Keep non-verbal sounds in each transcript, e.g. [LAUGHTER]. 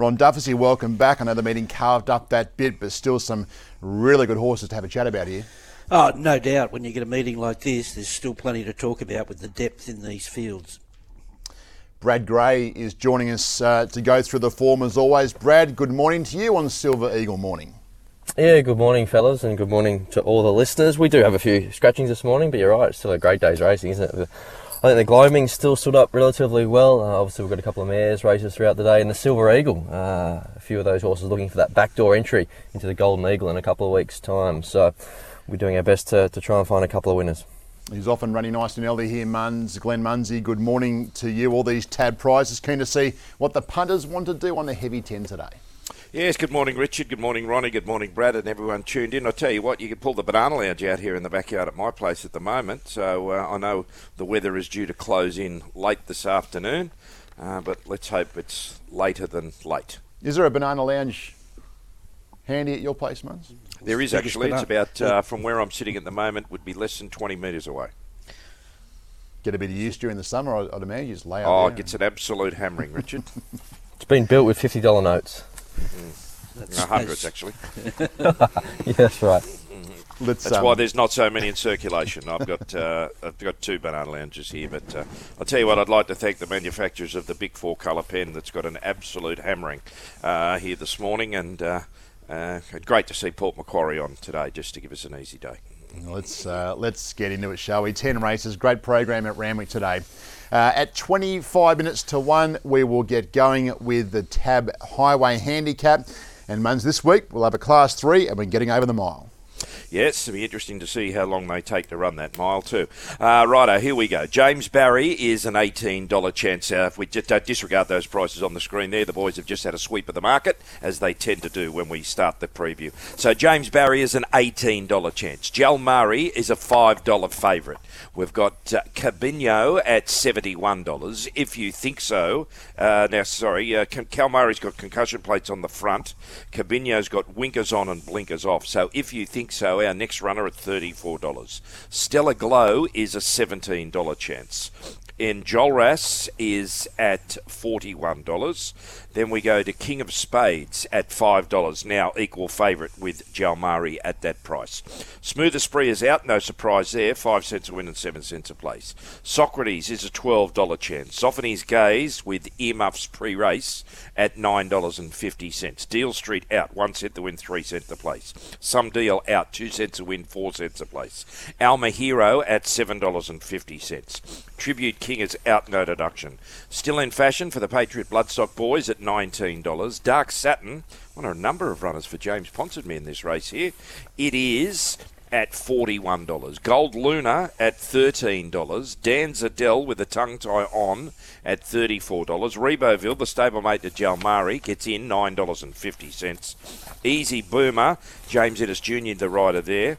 Ron Dufficy, welcome back. I know the meeting carved up that bit, but still some really good horses to have a chat about here. Oh, no doubt. When you get a meeting like this, there's still plenty to talk about with the depth in these fields. Brad Gray is joining us uh, to go through the form as always. Brad, good morning to you on Silver Eagle Morning. Yeah, good morning, fellas, and good morning to all the listeners. We do have a few scratchings this morning, but you're right, it's still a great day's racing, isn't it? I think the Gloaming still stood up relatively well. Uh, obviously, we've got a couple of mares races throughout the day, and the Silver Eagle, uh, a few of those horses looking for that backdoor entry into the Golden Eagle in a couple of weeks' time. So, we're doing our best to, to try and find a couple of winners. He's often running nice and early here, Muns. Glenn Munsie, good morning to you. All these tab prizes. Keen to see what the punters want to do on the heavy 10 today. Yes, good morning, Richard. Good morning, Ronnie. Good morning, Brad, and everyone tuned in. I tell you what, you could pull the banana lounge out here in the backyard at my place at the moment. So uh, I know the weather is due to close in late this afternoon, uh, but let's hope it's later than late. Is there a banana lounge handy at your place, Muns? There is actually. It's about uh, from where I'm sitting at the moment would be less than 20 metres away. Get a bit of use during the summer, I'd imagine. You just lay out Oh, there it gets an absolute hammering, Richard. [LAUGHS] It's been built with $50 notes. No, hundreds actually. [LAUGHS] yeah, that's right. Let's, That's um, why there's not so many in circulation. I've got uh, I've got two banana lounges here, but uh, I'll tell you what. I'd like to thank the manufacturers of the Big Four colour pen that's got an absolute hammering uh, here this morning, and uh, uh, great to see Port Macquarie on today, just to give us an easy day. Let's uh, let's get into it, shall we? Ten races, great program at Randwick today. Uh, at 25 minutes to one, we will get going with the Tab Highway Handicap. And Muns, this week we'll have a Class Three, and we're getting over the mile. Yes, it'll be interesting to see how long they take to run that mile too. Uh, righto, here we go. James Barry is an $18 chance. Uh, if we just don't disregard those prices on the screen there, the boys have just had a sweep of the market, as they tend to do when we start the preview. So James Barry is an $18 chance. Jalmari is a $5 favourite. We've got uh, Cabinho at $71. If you think so, uh, now sorry, uh, Jalmari's got concussion plates on the front. Cabinho's got winkers on and blinkers off. So if you think so, our next runner at $34. Stellar Glow is a $17 chance. In Jolras is at $41. Then we go to King of Spades at $5. Now equal favourite with Jalmari at that price. Smooth Spree is out, no surprise there. 5 cents a win and 7 cents a place. Socrates is a $12 chance. Zoffany's Gaze with earmuffs pre race at $9.50. Deal Street out, 1 cent to win, 3 cents a place. Some Deal out, 2 cents a win, 4 cents a place. Alma Hero at $7.50. Tribute King is out, no deduction. Still in fashion for the Patriot Bloodstock boys at $19. Dark Satin, one of a number of runners for James Ponsonby in this race here. It is at $41. Gold Luna at $13. Dan's Adele with a tongue tie on at $34. Reboville, the stablemate to Jalmari, gets in $9.50. Easy Boomer, James Innes Jr., the rider there,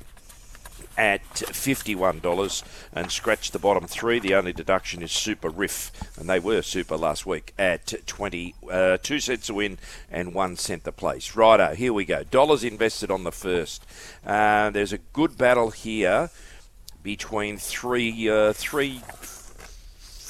at $51 and scratch the bottom three. The only deduction is Super Riff, and they were super last week at 20, uh, 2 cents a win and 1 cent the place. Righto, here we go. Dollars invested on the first. Uh, there's a good battle here between three, uh, three,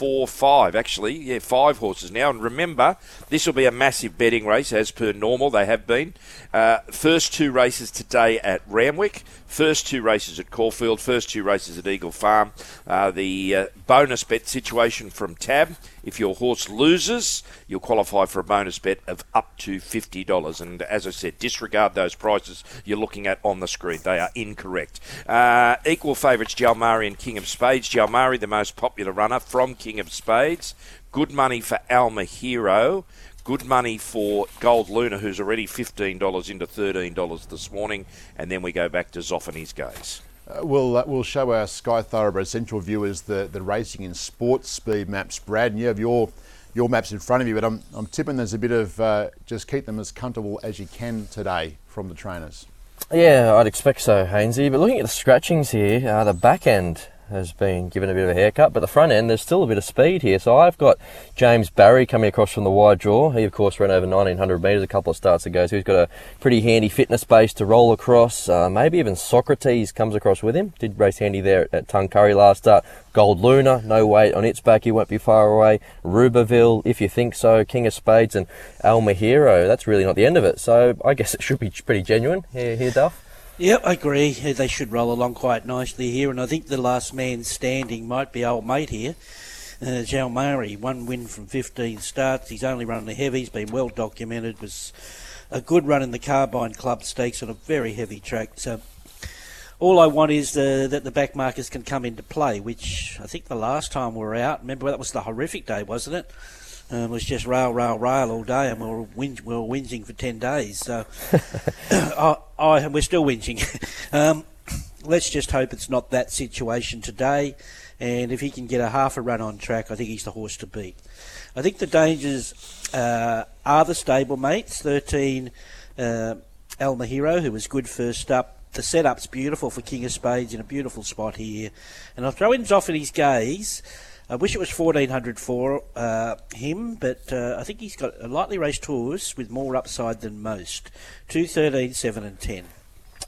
four, five, actually. Yeah, five horses now. And remember, this will be a massive betting race as per normal. They have been. Uh, first two races today at Randwick. First two races at Caulfield. First two races at Eagle Farm. Uh, the uh, bonus bet situation from Tab. If your horse loses, you'll qualify for a bonus bet of up to $50. And as I said, disregard those prices you're looking at on the screen. They are incorrect. Uh, equal favourites Jalmari and King of Spades. Jalmari, the most popular runner from King of Spades. Good money for Alma Hero. Good money for Gold Luna, who's already $15 into $13 this morning. And then we go back to Zoffany's Gaze. We'll, uh, we'll show our Sky Thoroughbred Central viewers the, the racing and sports speed maps, Brad, and you have your, your maps in front of you, but I'm, I'm tipping there's a bit of uh, just keep them as comfortable as you can today from the trainers. Yeah, I'd expect so, Hainsey. But looking at the scratchings here, uh, the back end has been given a bit of a haircut, but the front end, there's still a bit of speed here. So I've got James Barry coming across from the wide draw. He, of course, ran over 1900 metres a couple of starts ago, so he's got a pretty handy fitness base to roll across. Uh, maybe even Socrates comes across with him. Did race handy there at Tuncurry last start. Gold Luna, no weight on its back, he won't be far away. Rubaville, if you think so. King of Spades and Al Mahiro. That's really not the end of it. So I guess it should be pretty genuine here, here Duff. Yep, I agree. They should roll along quite nicely here, and I think the last man standing might be old mate here. Uh, Jalmari, one win from 15 starts. He's only run the heavy. He's been well documented. Was a good run in the Carbine Club Stakes on a very heavy track. So all I want is uh, that the back markers can come into play, which I think the last time we were out, remember that was the horrific day, wasn't it? Um, it was just rail, rail, rail all day, and we were, we were whinging for 10 days. So [LAUGHS] [COUGHS] I, I, we're still whinging. [LAUGHS] um, let's just hope it's not that situation today. And if he can get a half a run on track, I think he's the horse to beat. I think the dangers uh, are the stablemates. 13, uh, El Mahiro, who was good first up. The setup's beautiful for King of Spades in a beautiful spot here. And I'll throw in his Gaze. I wish it was 1400 for uh, him, but uh, I think he's got a lightly raced horse with more upside than most. 2, 13, 7 and 10.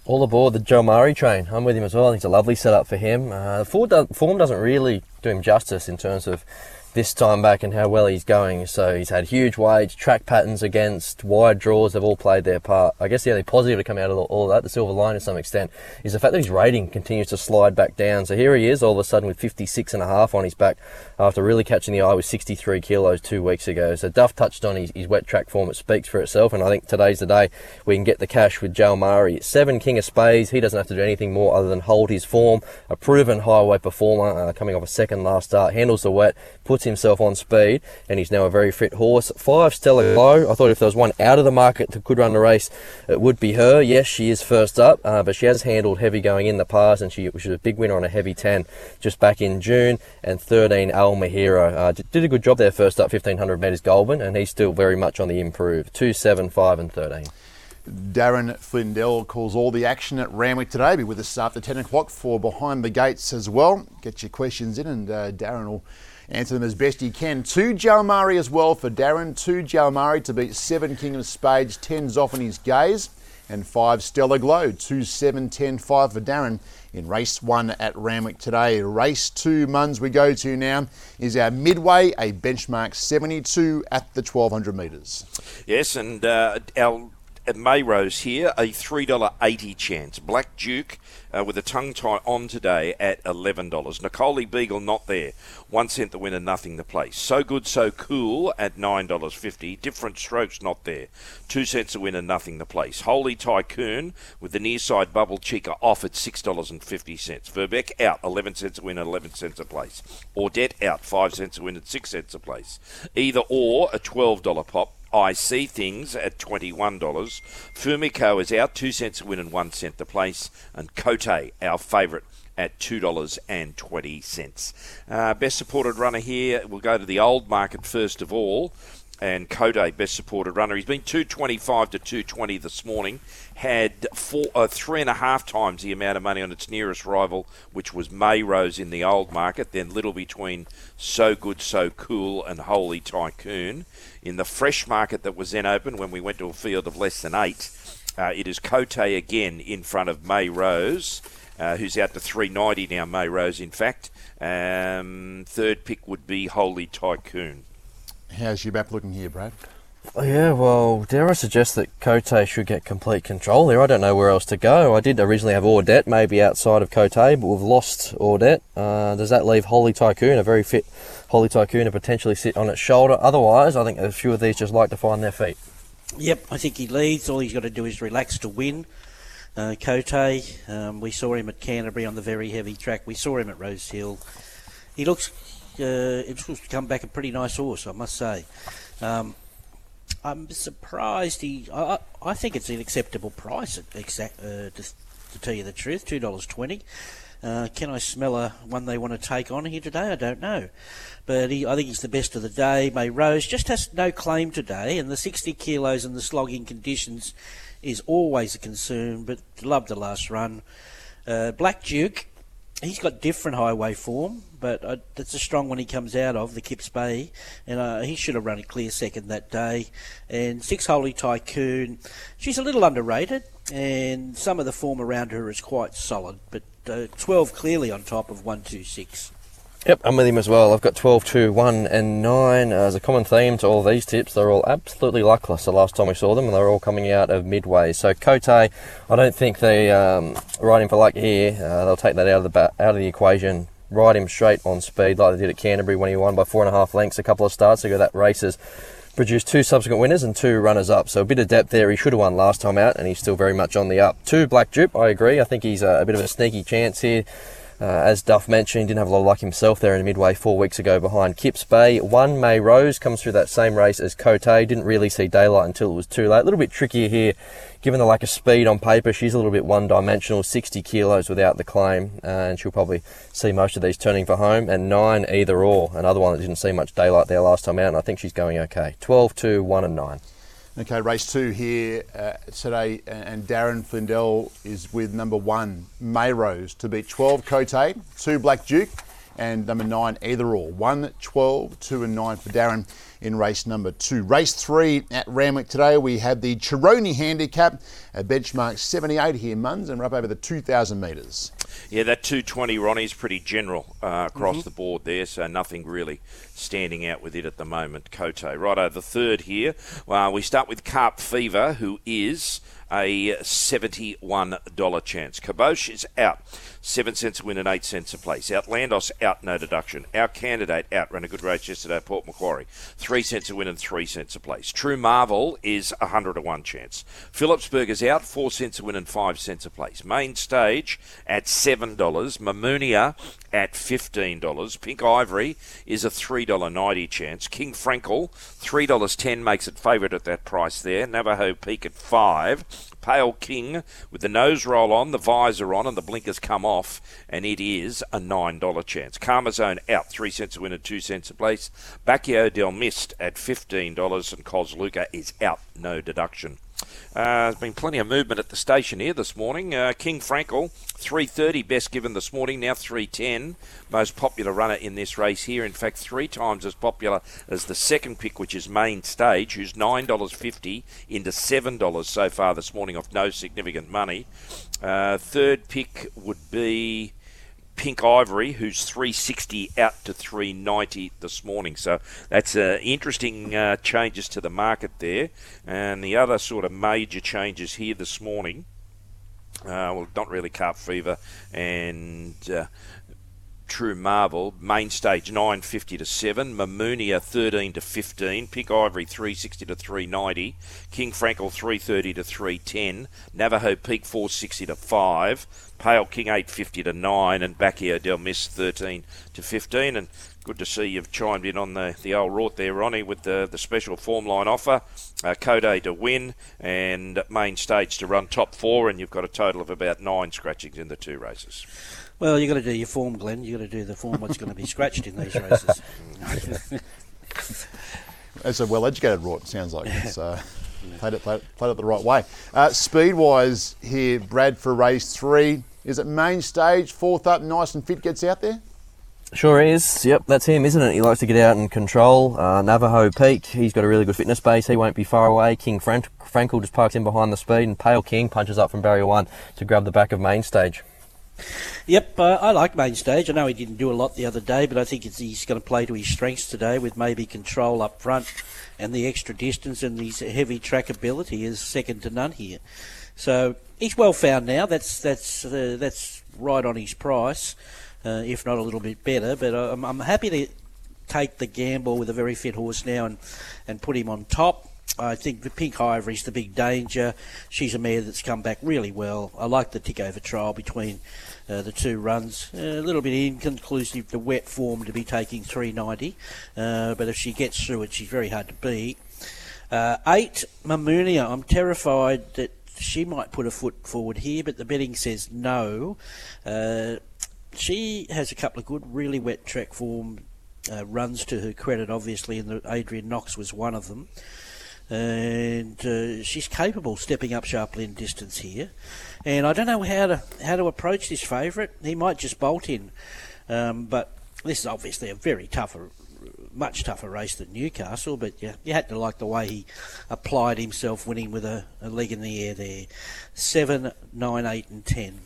All aboard the Jalmari train. I'm with him as well. I think it's a lovely setup for him. Uh, the form doesn't really do him justice in terms of this time back and how well he's going. So he's had huge weights, track patterns against, wide draws they've all played their part. I guess the only positive to come out of all that, the silver line to some extent, is the fact that his rating continues to slide back down. So here he is all of a sudden with 56 and a half on his back after really catching the eye with 63 kilos two weeks ago. So Duff touched on his, his wet track form. It speaks for itself. And I think today's the day we can get the cash with Jalmari. Seven King of Spades. He doesn't have to do anything more other than hold his form. A proven highway performer uh, coming off a second last start. Handles the wet, puts himself on speed, and he's now a very fit horse. Five Stellar Glow. I thought if there was one out of the market that could run the race, it would be her. Yes, she is first up, uh, but she has handled heavy going in the past, and she, she was a big winner on a heavy 10 just back in June. And 13 Al Mahiro uh, did a good job there first up, 1500 metres Goulburn, and he's still very much on the improve. 2, 7, 5, and 13. Darren Flindell calls all the action at Randwick today. Be with us after 10 o'clock for Behind the Gates as well. Get your questions in, and uh, Darren will answer them as best he can. Two Jalmari as well for Darren. Two Jalmari to beat seven King of Spades. Ten Zoffany's Gaze. And five Stellar Glow. Two, seven, ten, five for Darren in race one at Randwick today. Race two, Muns, we go to now is our midway, a benchmark 72 at the 1200 metres. Yes, and uh, our Mayrose here, a $3.80 chance. Black Duke uh, with a tongue tie on today at $11. Nicole Beagle not there. One cent the winner, nothing the place. So Good So Cool at $9.50. Different Strokes not there. Two cents the winner, nothing the place. Holy Tycoon with the near side bubble cheeker off at $6.50. Verbeck out, 11 cents a winner, 11 cents a place. Audette out, 5 cents a winner, 6 cents a place. Either or, a $12 pop. I see things at $21. Fumiko is out, 2 cents a win and 1 cent the place. And Cote, our favourite, at $2.20. Uh, best supported runner here, we'll go to the old market first of all and Cote, best supported runner. He's been 225 to 220 this morning. Had four, uh, three and a half times the amount of money on its nearest rival, which was Mayrose in the old market. Then little between So Good, So Cool and Holy Tycoon. In the fresh market that was then open when we went to a field of less than eight, uh, it is Cote again in front of Mayrose. Uh, who's out to 390 now, Mayrose, in fact. Um, third pick would be Holy Tycoon. How's your map looking here, Brad? Oh, yeah, well, dare I suggest that Cote should get complete control here? I don't know where else to go. I did originally have Audette, maybe outside of Cote, but we've lost Audette. Uh, does that leave Holy Tycoon, a very fit Holy Tycoon, to potentially sit on its shoulder? Otherwise, I think a few of these just like to find their feet. Yep, I think he leads. All he's got to do is relax to win. Uh, Cote, um, we saw him at Canterbury on the very heavy track. We saw him at Rose Hill. He looks uh, it looks to come back a pretty nice horse, I must say. Um, I'm surprised he. I, I think it's an acceptable price. Exact uh, to, to, tell you the truth, two dollars twenty. Uh, can I smell a one they want to take on here today? I don't know, but he, I think he's the best of the day. May Rose just has no claim today, and the 60 kilos and the slogging conditions is always a concern. But loved the last run. Uh, Black Duke he's got different highway form, but uh, that's a strong one he comes out of, the Kips Bay, and uh, he should have run a clear second that day. And Six Holy Tycoon, she's a little underrated, and some of the form around her is quite solid, but uh, 12 clearly on top of 126. Yep, I'm with him as well. I've got 12, 2, 1, and 9 uh, as a common theme to all these tips. They're all absolutely luckless the last time we saw them, and they're all coming out of midway. So Cote, I don't think they um, ride him for luck here. Uh, they'll take that out of the out of the equation. Ride him straight on speed, like they did at Canterbury when he won by four and a half lengths a couple of starts ago. That races produced two subsequent winners and two runners up. So a bit of depth there. He should have won last time out, and he's still very much on the up. Two Black Duke, I agree. I think he's a, a bit of a sneaky chance here. Uh, as Duff mentioned, didn't have a lot of luck himself there in midway four weeks ago behind Kips Bay. One May Rose comes through that same race as Cote. Didn't really see daylight until it was too late. A little bit trickier here, given the lack of speed on paper. She's a little bit one dimensional, 60 kilos without the claim, uh, and she'll probably see most of these turning for home. And nine either or, another one that didn't see much daylight there last time out, and I think she's going okay. 12, 2, 1, and 9. Okay, race two here uh, today, and Darren Flindell is with number one, Mayrose, to beat 12 Cote, two Black Duke, and number nine, either or. 1, 12, 2, and 9 for Darren in race number two. Race three at Randwick today, we have the Chironi Handicap, a benchmark 78 here, Muns, and we're up over the 2,000 metres. Yeah, that 220, Ronnie, is pretty general uh, across mm-hmm. the board there, so nothing really standing out with it at the moment. Cote. Righto, the third here. Uh, we start with Carp Fever, who is a $71 chance. Kabosh is out. Seven cents a win and eight cents a place. Outlandos out, no deduction. Our candidate out, ran a good race yesterday at Port Macquarie. Three cents a win and three cents a place. True Marvel is a hundred to one chance. Phillipsburg is out, four cents a win and five cents a place. Main stage at seven dollars. Mamounia at fifteen dollars. Pink Ivory is a three dollar ninety chance. King Frankel three dollars ten makes it favourite at that price there. Navajo Peak at five. Pale King with the nose roll on, the visor on, and the blinkers come off, and it is a $9 chance. Karma Zone out, 3 cents a win and 2 cents a place. Bacchio Del Mist at $15, and Cos Luca is out, no deduction. Uh, there's been plenty of movement at the station here this morning. Uh, King Frankel, 330 best given this morning, now 310. Most popular runner in this race here. In fact, three times as popular as the second pick, which is Main Stage, who's $9.50 into $7 so far this morning off no significant money. Uh, third pick would be Pink Ivory, who's 360 out to 390 this morning. So that's uh, interesting uh, changes to the market there. And the other sort of major changes here this morning. Uh, well, not really carp fever and uh, True Marvel, main stage 950 to 7, Mamounia 13 to 15, Pink Ivory 360 to 390, King Frankel 330 to 310, Navajo Peak 460 to 5, Pale King 850 to 9, and Bacchio Del Miss 13 to 15. And good to see you've chimed in on the, the old rort there, Ronnie, with the, the special form line offer. Uh, Cote to win and main stage to run top four, and you've got a total of about nine scratchings in the two races. Well, you've got to do your form, Glenn. You've got to do the form what's going to be scratched in these races. [LAUGHS] It's a well educated rort, sounds like. It's, uh, played, it, played, it, played it the right way. Uh, speed wise, here, Brad for race three. Is it main stage, fourth up, nice and fit, gets out there? Sure is. Yep, that's him, isn't it? He likes to get out and control. Uh, Navajo Peak, he's got a really good fitness base. He won't be far away. King Frank- Frankel just parks in behind the speed, and Pale King punches up from barrier one to grab the back of main stage. Yep, uh, I like main stage. I know he didn't do a lot the other day, but I think he's going to play to his strengths today with maybe control up front and the extra distance and his heavy trackability is second to none here. So he's well found now. That's that's uh, that's right on his price, uh, if not a little bit better. But I'm, I'm happy to take the gamble with a very fit horse now and and put him on top. I think the Pink Ivory's the big danger. She's a mare that's come back really well. I like the tick over trial between uh, the two runs. Uh, a little bit inconclusive, the wet form to be taking 390, uh, but if she gets through it, she's very hard to beat. Uh, eight, Mamounia. I'm terrified that she might put a foot forward here, but the betting says no. Uh, she has a couple of good, really wet track form uh, runs to her credit, obviously, and the Adrian Knox was one of them. and uh, she's capable stepping up sharply in distance here. And I don't know how to how to approach this favourite. He might just bolt in, um, but this is obviously a very tougher, much tougher race than Newcastle. But yeah, you had to like the way he applied himself, winning with a, a leg in the air there. Seven, nine, eight, and ten.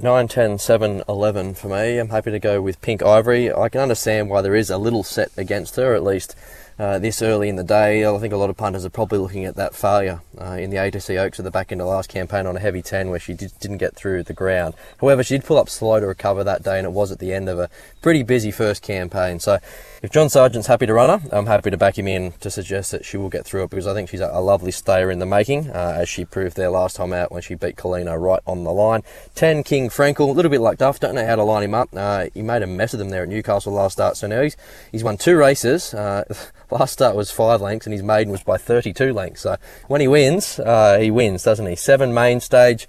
9, 10, 7, 11 for me. I'm happy to go with Pink Ivory. I can understand why there is a little set against her, at least uh, this early in the day. I think a lot of punters are probably looking at that failure uh, in the ATC Oaks at the back end of last campaign on a heavy 10 where she did, not get through the ground. However, she did pull up slow to recover that day and it was at the end of a pretty busy first campaign. So if John Sargent's happy to run her, I'm happy to back him in to suggest that she will get through it because I think she's a, a lovely stayer in the making, uh, as she proved there last time out when she beat Colino right on the line. 10 King Frankel, a little bit like Duff, don't know how to line him up. Uh, he made a mess of them there at Newcastle last start, so now he's, he's won two races. [LAUGHS] Last start was five lengths and his maiden was by 32 lengths. So when he wins, uh, he wins, doesn't he? Seven main stage.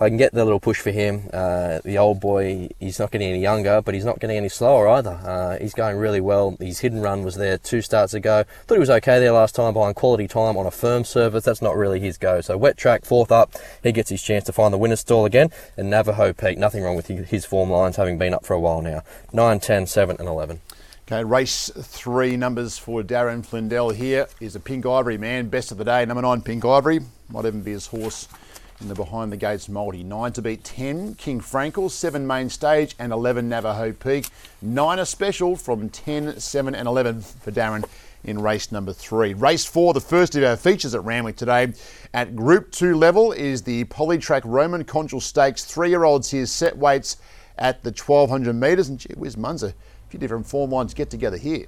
I can get the little push for him. Uh, the old boy, he's not getting any younger, but he's not getting any slower either. Uh, he's going really well. His hidden run was there two starts ago. Thought he was okay there last time, buying quality time on a firm surface. That's not really his go. So wet track, fourth up, he gets his chance to find the winner's stall again. And Navajo Peak, nothing wrong with his form lines, having been up for a while now. 9, 10, 7, and 11. Okay, race three numbers for Darren Flindell here is a Pink Ivory man, best of the day. Number nine, Pink Ivory, might even be his horse in the behind the gates multi. Nine to beat 10, King Frankel, seven main stage, and 11 Navajo Peak. Nine a special from 10, 7, and 11 for Darren in race number three. Race four, the first of our features at Randwick today. At Group 2 level is the Polytrack Roman Consul Stakes. Three year olds here set weights at the 1200 metres. And gee whiz, Munzer, a few different form lines get together here.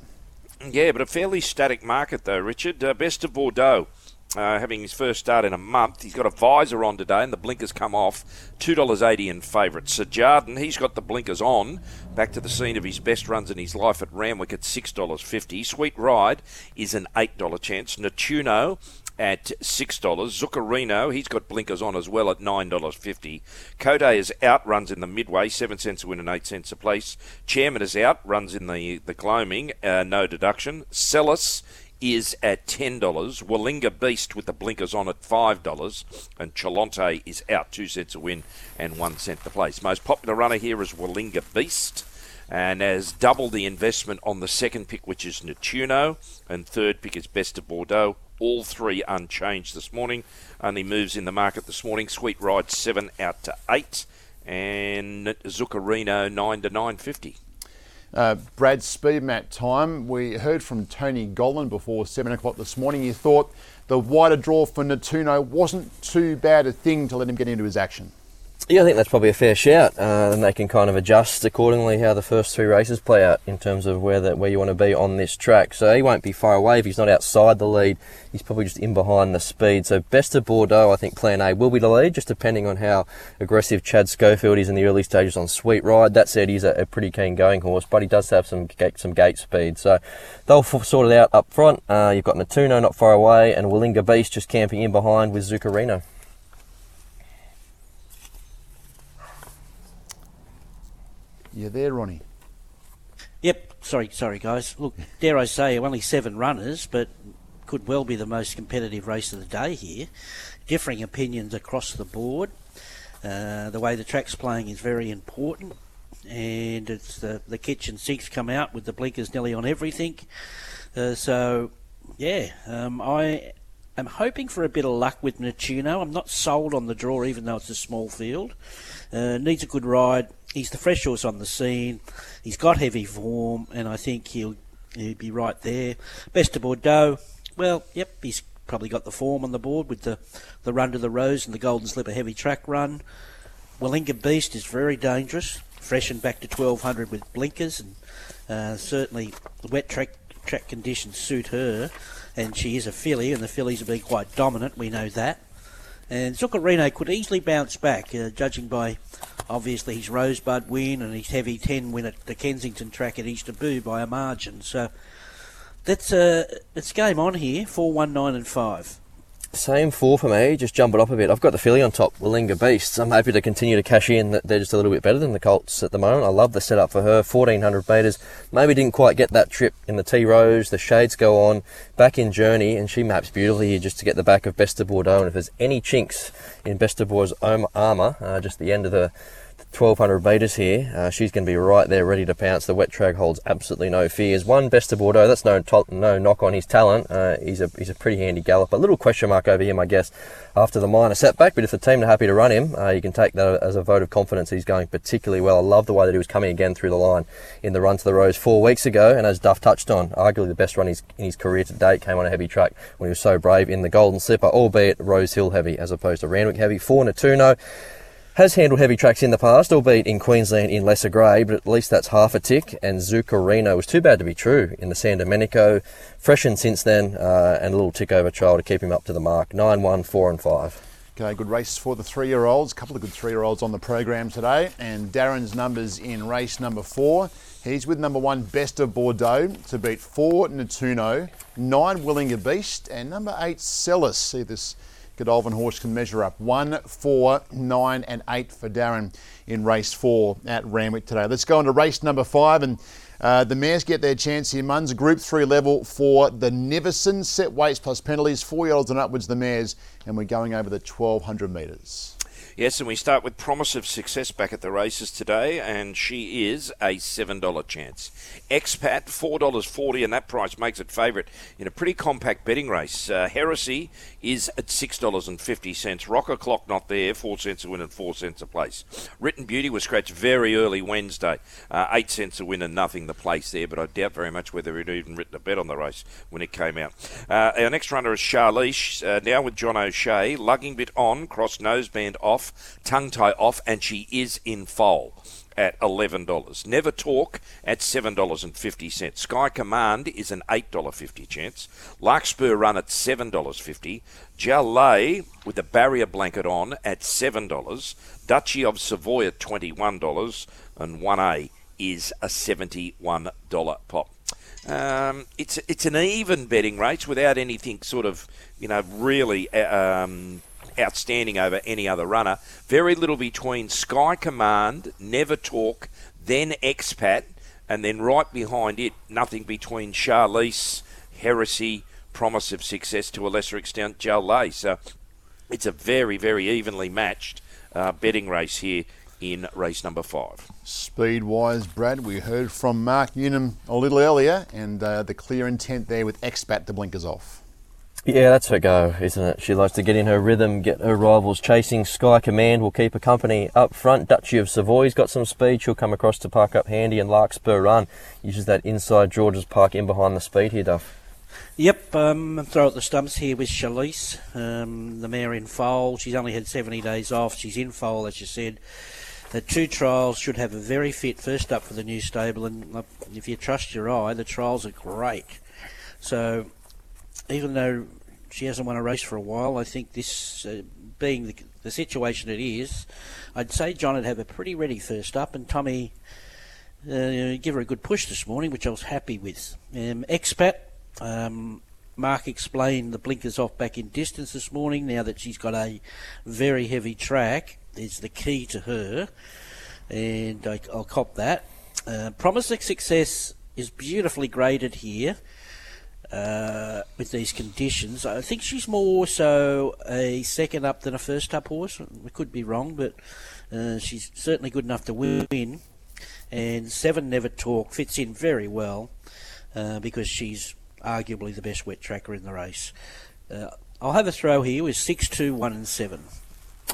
Yeah, but a fairly static market though, Richard. Uh, best of Bordeaux uh, having his first start in a month. He's got a visor on today, and the blinkers come off. Two dollars eighty in favourite. Sir Jardin, he's got the blinkers on. Back to the scene of his best runs in his life at Randwick at six dollars fifty. Sweet Ride is an eight dollar chance. Natuno at six dollars. Zuccarino, he's got blinkers on as well at nine dollars fifty. Cote is out, runs in the midway, seven cents a win and eight cents a place. Chairman is out, runs in the the gloaming, uh, no deduction. Celis is at $10. Wallinga Beast with the blinkers on at $5. And Chalonte is out 2 cents a win and 1 cent the place. Most popular runner here is Wallinga Beast and has doubled the investment on the second pick, which is Natuno, and third pick is Best of Bordeaux. All three unchanged this morning. Only moves in the market this morning. Sweet Ride 7 out to 8, and Zuccarino 9 to 950. Uh, Brad speed map time. We heard from Tony Gollan before 7 o'clock this morning. He thought the wider draw for Natuno wasn't too bad a thing to let him get into his action. Yeah, I think that's probably a fair shout. Uh, then they can kind of adjust accordingly how the first three races play out in terms of where where you want to be on this track. So he won't be far away if he's not outside the lead. He's probably just in behind the speed. So best of Bordeaux, I think Plan A will be the lead, just depending on how aggressive Chad Schofield is in the early stages on Sweet Ride. That said, he's a, a pretty keen going horse, but he does have some gate, some gate speed. So they'll sort it out up front. Uh, you've got Natuno not far away, and Wallinga Beast just camping in behind with Zuccarino. You there, Ronnie? Yep. Sorry, sorry, guys. Look, dare I say, only seven runners, but could well be the most competitive race of the day here. Differing opinions across the board. Uh, the way the track's playing is very important, and it's the the kitchen sinks come out with the blinkers nearly on everything. Uh, so, yeah, um, I am hoping for a bit of luck with Natuno. I'm not sold on the draw, even though it's a small field. Uh, needs a good ride he's the fresh horse on the scene. He's got heavy form, and I think he'll he'll be right there. Best of Bordeaux. Well, yep, he's probably got the form on the board with the, the run to the Rose and the Golden Slipper heavy track run. Wallinga Beast is very dangerous, Freshened back to 1200 with blinkers, and uh, certainly the wet track track conditions suit her. And she is a filly, and the fillies have been quite dominant. We know that. And Zuccarino could easily bounce back, uh, judging by obviously his Rosebud win and his heavy 10 win at the Kensington track at Easter by a margin. So that's uh, it's game on here 4 1 9 and 5. Same four for me, just jump it up a bit. I've got the filly on top, Willinga Beasts. I'm happy to continue to cash in that they're just a little bit better than the Colts at the moment. I love the setup for her, 1400 metres. Maybe didn't quite get that trip in the T Rose. The shades go on, back in journey, and she maps beautifully here just to get the back of Best of Bordeaux. And if there's any chinks in Bordeaux's armour, uh, just the end of the 1200 metres here. Uh, she's going to be right there ready to pounce. The wet track holds absolutely no fears. One best of Bordeaux, that's no to- no knock on his talent. Uh, he's, a, he's a pretty handy gallop. A little question mark over him, I guess, after the minor setback. But if the team are happy to run him, uh, you can take that as a vote of confidence. He's going particularly well. I love the way that he was coming again through the line in the run to the Rose four weeks ago. And as Duff touched on, arguably the best run in his career to date came on a heavy track when he was so brave in the Golden Slipper, albeit Rose Hill heavy as opposed to Randwick heavy. Four Natuno has handled heavy tracks in the past, albeit in Queensland in lesser grade, but at least that's half a tick. And Zuccarino was too bad to be true in the San Domenico. Freshened since then, uh, and a little tick over trial to keep him up to the mark. 9 1, 4 and 5. Okay, good race for the three year olds. A couple of good three year olds on the program today. And Darren's numbers in race number four. He's with number one, Best of Bordeaux, to beat four, Natuno, nine, Willinga Beast, and number eight, Celis. See this Godolphin horse can measure up. One, four, nine, and eight for Darren in race four at Randwick today. Let's go on to race number five and. Uh, the mares get their chance here. Mun's Group 3 level for the Nivison. Set weights plus penalties, four year olds and upwards, the mares, and we're going over the 1200 metres. Yes, and we start with promise of success back at the races today, and she is a $7 chance. Expat, $4.40, and that price makes it favourite in a pretty compact betting race. Uh, Heresy is at $6.50. Rocker Clock not there, 4 cents a win and 4 cents a place. Written Beauty was scratched very early Wednesday, uh, 8 cents a win and nothing the place there, but I doubt very much whether he'd even written a bet on the race when it came out. Uh, our next runner is Charlize, uh, now with John O'Shea, lugging bit on, cross noseband off tongue tie off, and she is in foal at $11. Never Talk at $7.50. Sky Command is an $8.50 chance. Larkspur Run at $7.50. Jalay with a barrier blanket on at $7. Duchy of Savoy at $21. And 1A is a $71 pop. Um, it's it's an even betting race without anything sort of you know really uh, um, outstanding over any other runner. Very little between Sky Command, Never Talk, then Expat, and then right behind it, nothing between Charlize, Heresy, Promise of Success to a lesser extent, Jalay. So it's a very, very evenly matched uh, betting race here in race number five. Speed wise, Brad, we heard from Mark Newnham a little earlier, and uh, the clear intent there with Expat, the blinkers off. Yeah, that's her go, isn't it? She likes to get in her rhythm, get her rivals chasing. Sky Command will keep her company up front. Duchy of Savoy's got some speed. She'll come across to park up handy, and Larkspur Run uses that inside George's Park in behind the speed here, Duff. Yep, um, throw at the stumps here with Charlize, um, the mare in foal. She's only had 70 days off. She's in foal, as you said. The two trials should have a very fit first up for the new stable, and if you trust your eye, the trials are great. So even though she hasn't won a race for a while, I think this, uh, being the, the, situation it is, I'd say John would have a pretty ready first up, and Tommy uh, give her a good push this morning, which I was happy with. Um, expat, um, Mark explained the blinkers off back in distance this morning. Now that she's got a very heavy track, is the key to her, and I, will cop that. Uh, Promise of success is beautifully graded here uh, with these conditions. I think she's more so a second up than a first up horse. We could be wrong, but uh, she's certainly good enough to win. And Seven Never Talk fits in very well uh, because she's arguably the best wet tracker in the race. Uh, I'll have a throw here with 6, 2, 1 and 7.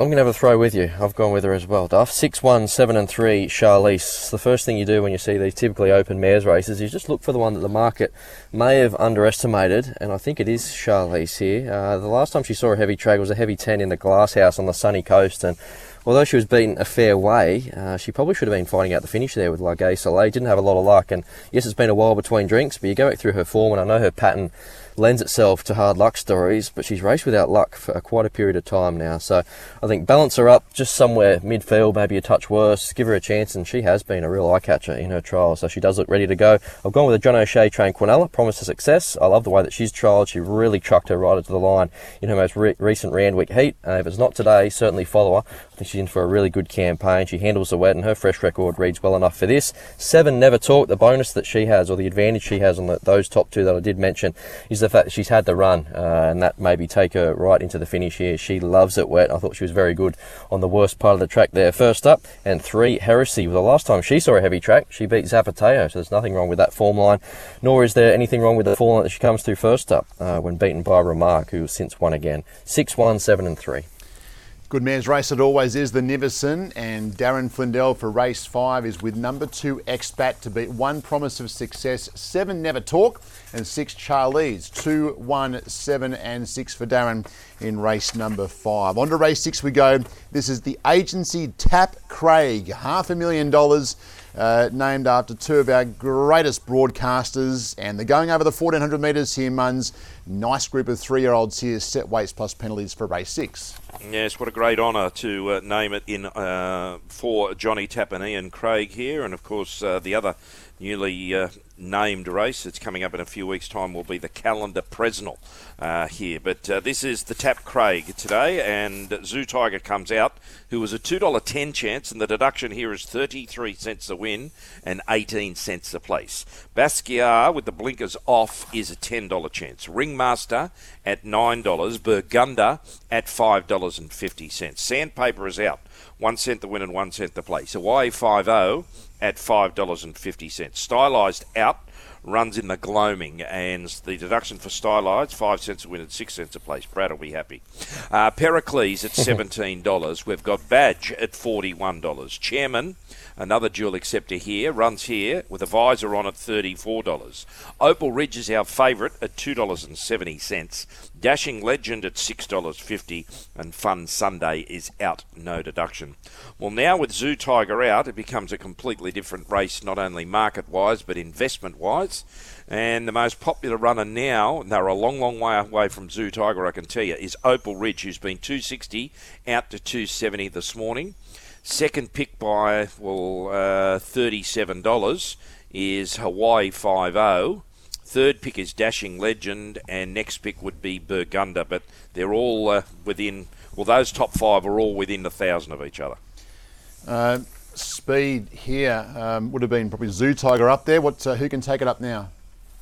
I'm going to have a throw with you. I've gone with her as well, Duff. 6 1, 7 and 3, Charlize. The first thing you do when you see these typically open mares races is just look for the one that the market may have underestimated, and I think it is Charlize here. Uh, the last time she saw a heavy track was a heavy 10 in the glass house on the sunny coast, and although she was beaten a fair way, uh, she probably should have been fighting out the finish there with La Gay Soleil. Didn't have a lot of luck, and yes, it's been a while between drinks, but you go back through her form, and I know her pattern lends itself to hard luck stories, but she's raced without luck for quite a period of time now. So I think balance her up just somewhere midfield, maybe a touch worse, give her a chance, and she has been a real eye catcher in her trial. So she does look ready to go. I've gone with a John O'Shea trained Quinella, promise of success. I love the way that she's trialled. She really trucked her right to the line in her most re- recent Randwick heat. Uh, if it's not today, certainly follow her. She's in for a really good campaign. She handles the wet, and her fresh record reads well enough for this. Seven never talk. The bonus that she has, or the advantage she has on the, those top two that I did mention, is the fact she's had the run, uh, and that maybe take her right into the finish here. She loves it wet. I thought she was very good on the worst part of the track there. First up, and three, Heresy. Well, the last time she saw a heavy track, she beat Zapateo, so there's nothing wrong with that form line, nor is there anything wrong with the form line that she comes through first up uh, when beaten by Remark, who has since won again. 6 1, 7 and 3. Good man's race, it always is the Nivison, and Darren Flindell for race five is with number two Expat to beat one promise of success, seven Never Talk, and six Charlize. Two, one, seven, and six for Darren in race number five. On to race six we go. This is the agency Tapp Craig, half a million dollars. Uh, named after two of our greatest broadcasters, and they're going over the 1400 metres here, Muns. Nice group of three year olds here, set weights plus penalties for race six. Yes, what a great honour to uh, name it in uh, for Johnny Tappan and Craig here, and of course uh, the other newly uh, named race that's coming up in a few weeks' time will be the Callander Presnell uh, here. But uh, this is the Tapp Craig today, and Zoo Tiger comes out, who was a $2.10 chance, and the deduction here is 33 cents a win and 18 cents a place. Basquiat with the blinkers off is a $10 chance. Ringmaster at $9. Burgunder at $5.50. Sandpaper is out. One cent the win and one cent the place. Hawaii 5 0 at $5.50. Stylized out runs in the gloaming, and the deduction for Stylized, five cents a win and six cents a place. Brad will be happy. Uh, Pericles at [LAUGHS] $17. We've got Badge at $41. Chairman, another dual acceptor here, runs here with a visor on at $34. Opal Ridge is our favourite at $2.70. Dashing Legend at $6.50 and Fun Sunday is out, no deduction. Well, now with Zoo Tiger out, it becomes a completely different race, not only market wise but investment wise. And the most popular runner now, they're a long, long way away from Zoo Tiger, I can tell you, is Opal Ridge, who's been 260 out to 270 this morning. Second pick by, well, uh, $37 is Hawaii 5 0. Third pick is Dashing Legend, and next pick would be Burgunder, but they're all uh, within, well, those top five are all within a thousand of each other. Uh, speed here um, would have been probably Zoo Tiger up there. What? Uh, who can take it up now?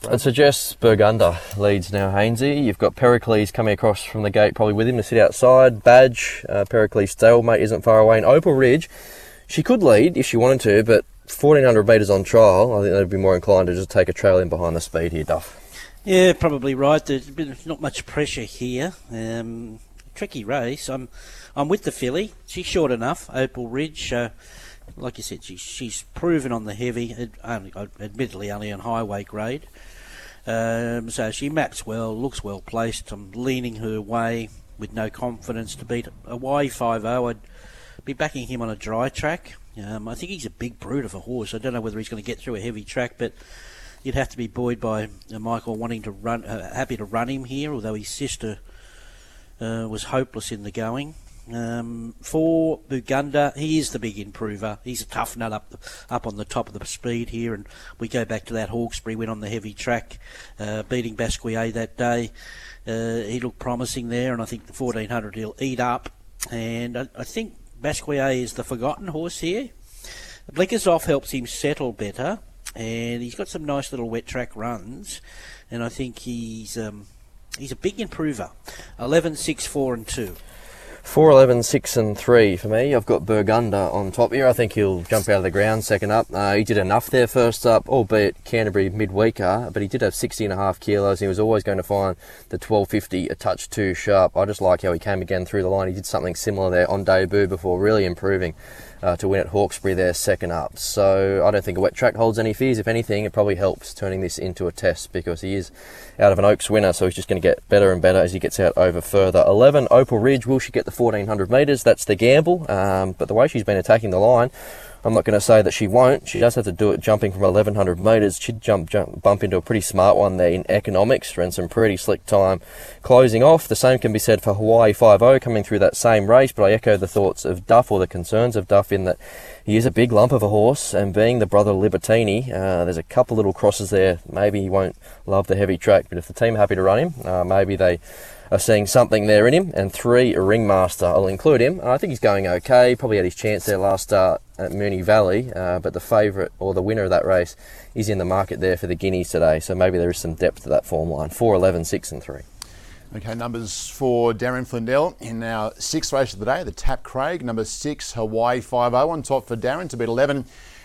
I'd suggest Burgunder leads now, Hainsey. You've got Pericles coming across from the gate, probably with him to sit outside. Badge, uh, Pericles stalemate isn't far away. And Opal Ridge, she could lead if she wanted to, but 1400 metres on trial, I think they'd be more inclined to just take a trail in behind the speed here, Duff. Yeah, probably right. There's been not much pressure here. Um, tricky race. I'm, I'm with the filly. She's short enough. Opal Ridge. Uh, like you said, she, she's proven on the heavy, only, admittedly only on highway grade. Um, so she maps well, looks well placed. I'm leaning her way with no confidence to beat a Y50. I'd be backing him on a dry track. Um, I think he's a big brute of a horse. I don't know whether he's going to get through a heavy track, but you'd have to be buoyed by uh, Michael wanting to run, uh, happy to run him here, although his sister uh, was hopeless in the going. Um, for Burgunder, he is the big improver. He's a tough nut up the, up on the top of the speed here, and we go back to that Hawkesbury win on the heavy track, uh, beating Basquiat that day. Uh, he looked promising there, and I think the 1400 he'll eat up. And I, I think Basquiat is the forgotten horse here. The blinkers off helps him settle better, and he's got some nice little wet track runs, and I think he's um, he's a big improver. 11, 6, 4, and 2. 4, 11, 6 and 3 for me. I've got Burgunder on top here. I think he'll jump out of the ground second up. Uh, he did enough there first up, albeit Canterbury midweeker, but he did have 60 and a half kilos. He was always going to find the 1250 a touch too sharp. I just like how he came again through the line. He did something similar there on debut before really improving uh, to win at Hawkesbury there second up. So I don't think a wet track holds any fears. If anything, it probably helps turning this into a test because he is out of an Oaks winner, so he's just going to get better and better as he gets out over further. 11, Opal Ridge. Will she get the the 1400 metres. That's the gamble. Um, but the way she's been attacking the line, I'm not going to say that she won't. She does have to do it jumping from 1100 metres. She'd jump, jump, bump into a pretty smart one there in economics ran some pretty slick time closing off. The same can be said for Hawaii 5 coming through that same race, but I echo the thoughts of Duff or the concerns of Duff in that he is a big lump of a horse, and being the brother Libertini, uh, there's a couple little crosses there. Maybe he won't love the heavy track, but if the team are happy to run him, uh, maybe they are seeing something there in him. And three, ringmaster. I'll include him. I think he's going okay. Probably had his chance there last start at Moonee Valley, uh, but the favourite or the winner of that race is in the market there for the Guineas today. So maybe there is some depth to that form line. 4, 11, 6 and 3. Okay, numbers for Darren Flindell in our sixth race of the day, the Tapp Craig. Number six, Hawaii 5 on top for Darren to beat 11.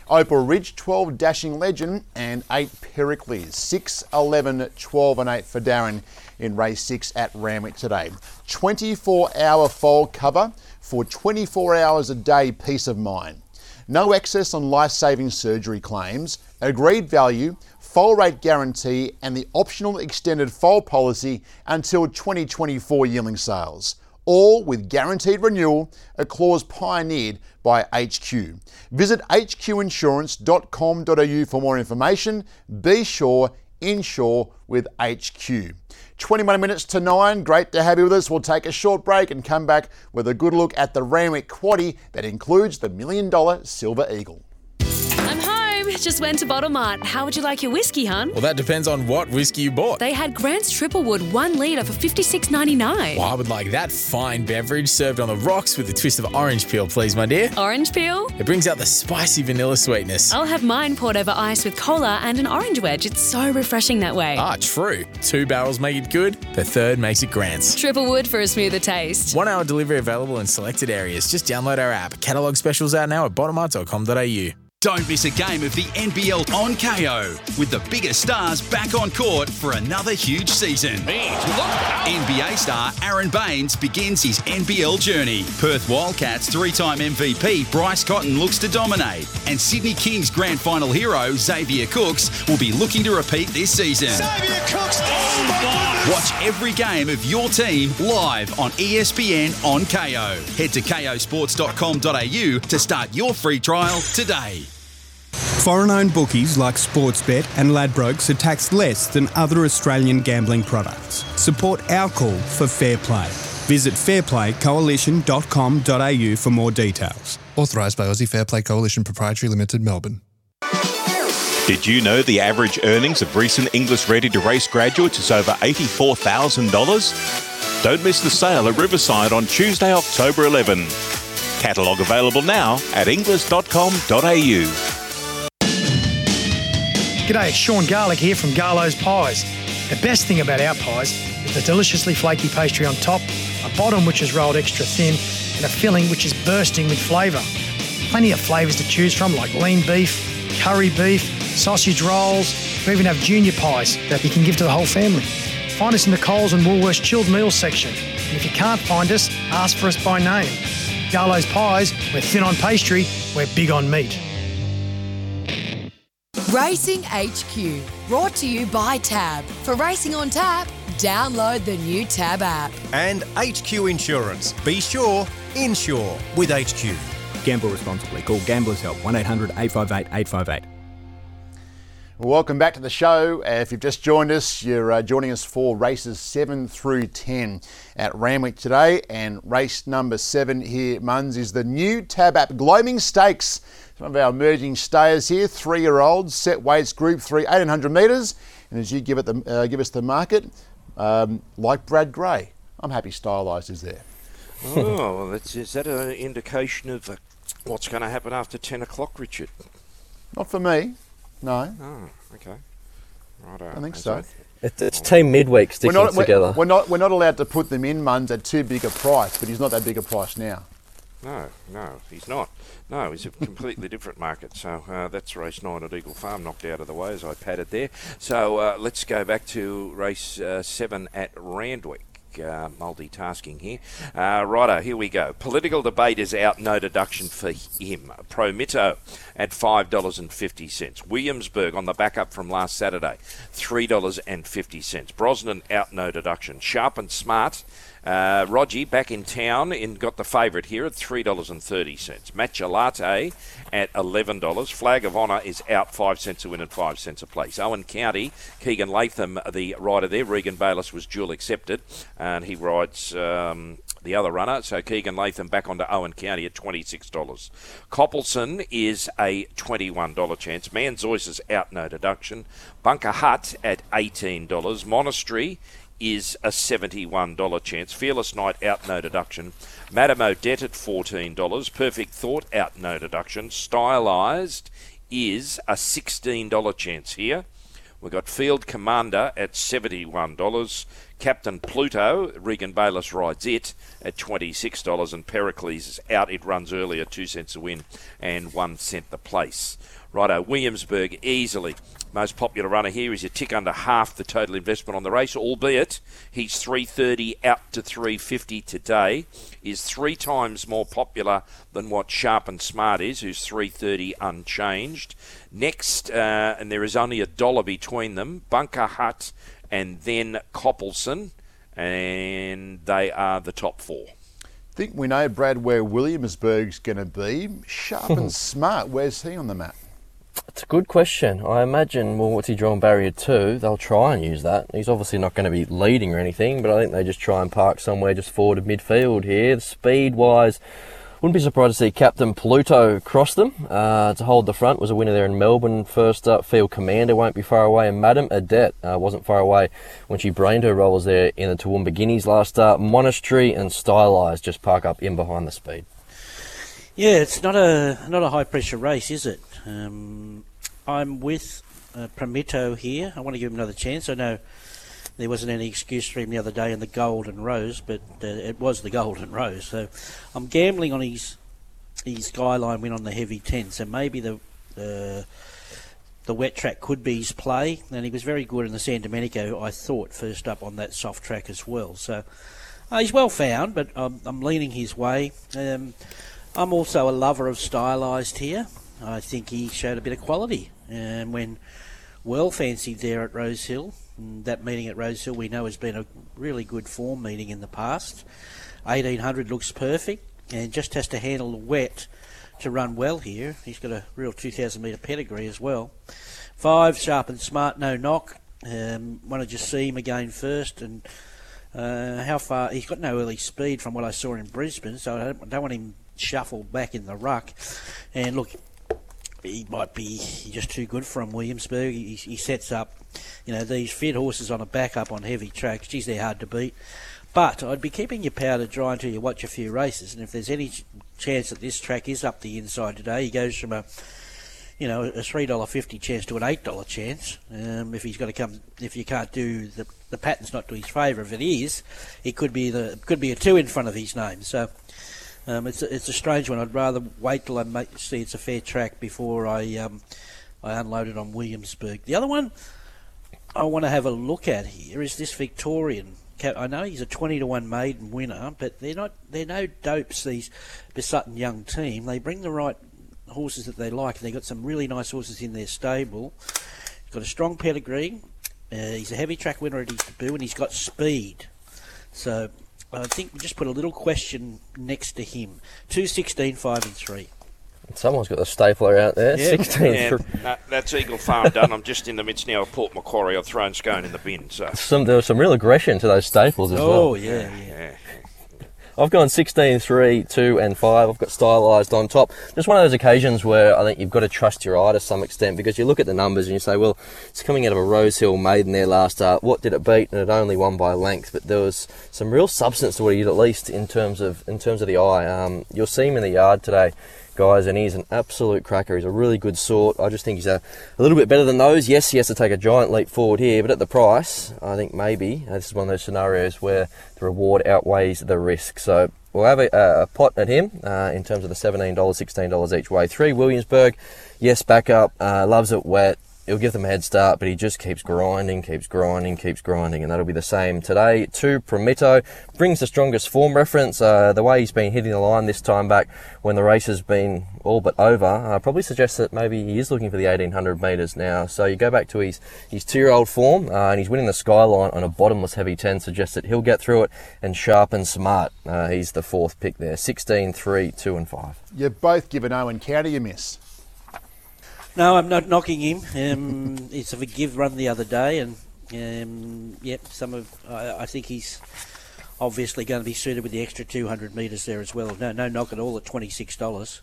Opal Ridge, 12 Dashing Legend, and 8 Pericles. 6, 11, 12, and 8 for Darren in race 6 at Randwick today. 24 hour foal cover for 24 hours a day peace of mind. No excess on life saving surgery claims, agreed value, foal rate guarantee, and the optional extended foal policy until 2024 yearling sales. All with guaranteed renewal, a clause pioneered by HQ. Visit hqinsurance.com.au for more information. Be sure, insure with HQ. 21 minutes to 9. Great to have you with us. We'll take a short break and come back with a good look at the Randwick Quaddy that includes the Million Dollar Silver Eagle. Home. Just went to Bottle Mart. How would you like your whiskey, hun? Well, that depends on what whiskey you bought. They had Grant's Triple Wood 1 litre for fifty six ninety nine. Well, I would like that fine beverage served on the rocks with a twist of orange peel, please, my dear. Orange peel? It brings out the spicy vanilla sweetness. I'll have mine poured over ice with cola and an orange wedge. It's so refreshing that way. Ah, true. Two barrels make it good, the third makes it Grant's. Triple Wood for a smoother taste. One hour delivery available in selected areas. Just download our app. Catalogue specials out now at bottlemart.com.au. Don't miss a game of the NBL on Kayo with the biggest stars back on court for another huge season. NBA star Aron Baynes begins his NBL journey. Perth Wildcats three time MVP Bryce Cotton looks to dominate. And Sydney Kings grand final hero Xavier Cooks will be looking to repeat this season. Xavier Cooks! Oh Watch every game of your team live on ESPN on Kayo. Head to kayosports.com.au to start your free trial today. Foreign owned bookies like Sportsbet and Ladbrokes are taxed less than other Australian gambling products. Support our call for fair play. Visit fairplaycoalition.com.au for more details. Authorised by Aussie Fair Play Coalition Proprietary Limited, Melbourne. Did you know the average earnings of recent Inglis ready to race graduates is over $84,000? Don't miss the sale at Riverside on Tuesday, October 11. Catalogue available now at inglis.com.au. G'day, it's Sean Garlick here from Garlo's Pies. The best thing about our pies is the deliciously flaky pastry on top, a bottom which is rolled extra thin, and a filling which is bursting with flavour. Plenty of flavours to choose from like lean beef, curry beef, sausage rolls. We even have junior pies that you can give to the whole family. Find us in the Coles and Woolworths chilled meals section. And if you can't find us, ask for us by name. Garlo's Pies, we're thin on pastry, we're big on meat. Racing HQ, brought to you by Tab. For racing on tap, download the new Tab app. And HQ Insurance. Be sure, insure with HQ. Gamble responsibly. Call Gamblers Help 1 800 858 858. Welcome back to the show. Uh, if you've just joined us, you're uh, joining us for races 7 through 10 at Randwick today. And race number 7 here, Muns, is the new Tab app Gloaming Stakes. Some of our emerging stayers here, three year olds, set weights, group 3, 1800 metres. And as you give, it the, uh, give us the market, um, like Brad Gray, I'm happy stylised is there. oh, well, that's, is that an indication of uh, what's going to happen after 10 o'clock, Richard? Not for me, no. Oh, okay. Right, I think so. It's, it's team midweek sticking we're not, together. We're, we're, not, we're not allowed to put them in, Muns, at too big a price, but he's not that big a price now. No, no, he's not. No, he's a completely different market. So uh, that's race nine at Eagle Farm, knocked out of the way as I padded there. So uh, let's go back to race uh, seven at Randwick. Uh, multitasking here. Uh, righto, here we go. Political debate is out, no deduction for him. Prometto at $5.50. Williamsburg on the backup from last Saturday, $3.50. Brosnan out, no deduction. Sharp and Smart Uh, Rogie back in town and got the favourite here at three dollars and thirty cents. Matcha latte at eleven dollars. Flag of Honour is out five cents a win and five cents a place. Owen County, Keagan Latham, the rider there. Regan Bayless was dual accepted, and he rides. Um, the other runner. So Keagan Latham back onto Owen County at $26. Coppelson is a $21 chance. Manzois is out, no deduction. Bunker Hut at $18. Monastery is a $71 chance. Fearless Knight out, no deduction. Madame Odette at $14. Perfect Thought out, no deduction. Stylized is a $16 chance here. We've got Field Commander at $71. Captain Pluto, Regan Bayless rides it at $26. And Pericles is out. It runs earlier, 2 cents a win and 1 cent the place. Righto, Williamsburg easily. Most popular runner here is a tick under half the total investment on the race, albeit he's 330 out to 350 today. Is three times more popular than what Sharp and Smart is, who's 330 unchanged. Next, uh, and there is only a dollar between them, Bunker Hut and then Coppelson, and they are the top four. I think we know, Brad, where Williamsburg's going to be. Sharp and [LAUGHS] smart. Where's he on the map? It's a good question. I imagine, well, what's he drawn barrier two? They'll try and use that. He's obviously not going to be leading or anything, but I think they just try and park somewhere just forward of midfield here. Speed wise, wouldn't be surprised to see Captain Pluto cross them uh, to hold the front. Was a winner there in Melbourne. First up, Field Commander won't be far away, and Madame Odette uh, wasn't far away when she brained her rollers there in the Toowoomba Guineas last start. Monastery and Stylized just park up in behind the speed. Yeah, it's not a not a high pressure race, is it? Um, I'm with uh, here. I want to give him another chance. I know there wasn't any excuse for him the other day in the Golden Rose, but uh, it was the Golden [LAUGHS] Rose. So I'm gambling on his his skyline win on the heavy ten. So maybe the uh, the wet track could be his play, and he was very good in the San Domenico. I thought first up on that soft track as well. So uh, he's well found, but I'm, I'm leaning his way. Um, I'm also a lover of stylised here. I think he showed a bit of quality, and when well fancied there at Rosehill. And that meeting at Rosehill we know has been a really good form meeting in the past. 1800 looks perfect and just has to handle the wet to run well here. He's got a real 2000 metre pedigree as well. Five, sharp and smart, no knock. Um, want to just see him again first and uh, how far he's got no early speed from what I saw in Brisbane, so I don't, don't want him shuffled back in the ruck. And look, he might be just too good for him, Williamsburg. He, he sets up, you know, these fit horses on a backup on heavy tracks. Geez, they're hard to beat. But I'd be keeping your powder dry until you watch a few races. And if there's any chance that this track is up the inside today, he goes from a, you know, a three dollar fifty chance to an eight dollar chance. Um, if he's got to come, if you can't do the the pattern's not to his favour. If it is, it could be the could be a two in front of his name. So. Um, it's a, it's a strange one. I'd rather wait till I make, see it's a fair track before I um, I unload it on Williamsburg. The other one I want to have a look at here is this Victorian. I know he's a twenty to one maiden winner, but they're not they're no dopes. These Busuttin Young team. They bring the right horses that they like. They've got some really nice horses in their stable. He's got a strong pedigree. Uh, he's a heavy track winner at his debut, and he's got speed. So I think we just put a little question next to him. 2, 16, 5 and 3. Someone's got the stapler out there. Yeah. 16 Yeah, thr- that- that's Eagle Farm done. I'm just in the midst now of Port Macquarie. I've thrown scone in the bin. So Some, there was some real aggression to those staples as oh, well. Oh, yeah, yeah. I've gone 16, 3, 2, and 5. I've got stylised on top. Just one of those occasions where I think you've got to trust your eye to some extent because you look at the numbers and you say, well, it's coming out of a Rosehill maiden there last start. What did it beat? And it only won by length, but there was some real substance to it, at least in terms of in terms of the eye. Um, you'll see him in the yard today. Guys, and he's an absolute cracker. He's a really good sort. I just think he's a, a little bit better than those. Yes, he has to take a giant leap forward here, but at the price, I think maybe uh, this is one of those scenarios where the reward outweighs the risk. So we'll have a, a pot at him uh, in terms of the $17, $16 each way. Three, Williamsburg. Yes, back up. Uh, loves it wet. He'll give them a head start, but he just keeps grinding, keeps grinding, keeps grinding, and that'll be the same today. Two, Prometto brings the strongest form reference. Uh, the way he's been hitting the line this time back when the race has been all but over uh, probably suggests that maybe he is looking for the 1800 metres now. So you go back to his, his two year old form, uh, and he's winning the skyline on a bottomless heavy 10, suggests that he'll get through it and sharp and smart. Uh, he's the fourth pick there 16, 3, 2, and 5. You've both given Owen County a miss. No, I'm not knocking him. Um, it's a give run the other day, and um, yep, some of I, I, think he's obviously going to be suited with the extra 200 metres there as well. No, no knock at all at twenty six dollars.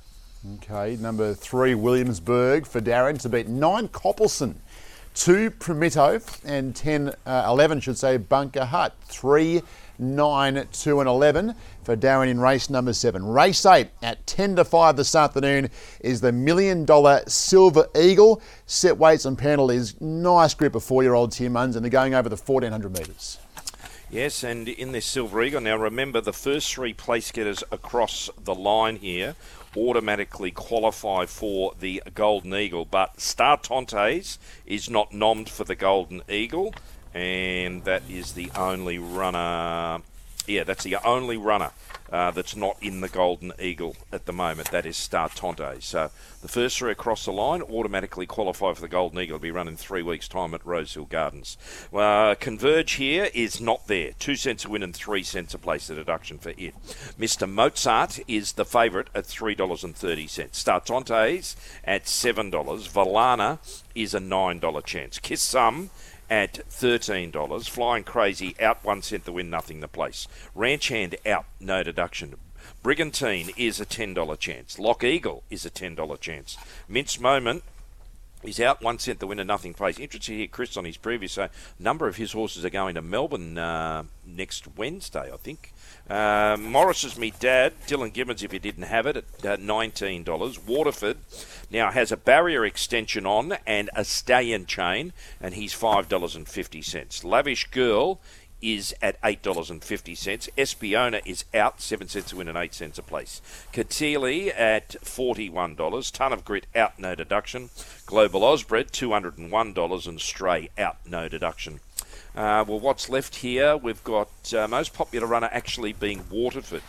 Okay, number three Williamsburg for Darren to beat nine Coppelson, two Prometto, and 10, uh, 11 should say Bunker Hut. Three, nine, two, and 11 for Darren in race number 7. Race 8 at 10 to 5 this afternoon is the million dollar Silver Eagle. Set weights and penalties. Nice group of four year old Tim Munns and they're going over the 1400 metres. Yes, and in this Silver Eagle, now remember the first three place getters across the line here automatically qualify for the Golden Eagle, but Star Tontes is not nommed for the Golden Eagle and that is the only runner. Yeah, that's the only runner uh, that's not in the Golden Eagle at the moment. That is Star Tonte. So the first three across the line automatically qualify for the Golden Eagle. It'll be run in three weeks' time at Rosehill Gardens. Uh, Converge here is not there. Two cents a win and three cents a place. The deduction for it. Mr. Mozart is the favourite at three dollars and thirty cents. Star Tontes at seven dollars. Valana is a nine dollar chance. Kiss some at $13. Flying Crazy out one cent the win, nothing the place. Ranch Hand out, no deduction. Brigantine is a $10 chance. Lock Eagle is a $10 chance. Mince Moment He's out one cent the winner, nothing place. Interesting hear Chris on his previous. So, a number of his horses are going to Melbourne uh, next Wednesday, I think. Uh, Morris is me dad. Dylan Gibbons, if you didn't have it, at uh, $19. Waterford now has a barrier extension on and a stallion chain, and he's $5.50. Lavish Girl is at $8.50. Espiona is out, 7 cents a win and 8 cents a place. Katili at $41. Ton of Grit out, no deduction. Global Osbred, $201. And Stray out, no deduction. Uh, well, what's left here? We've got uh, most popular runner actually being Waterford.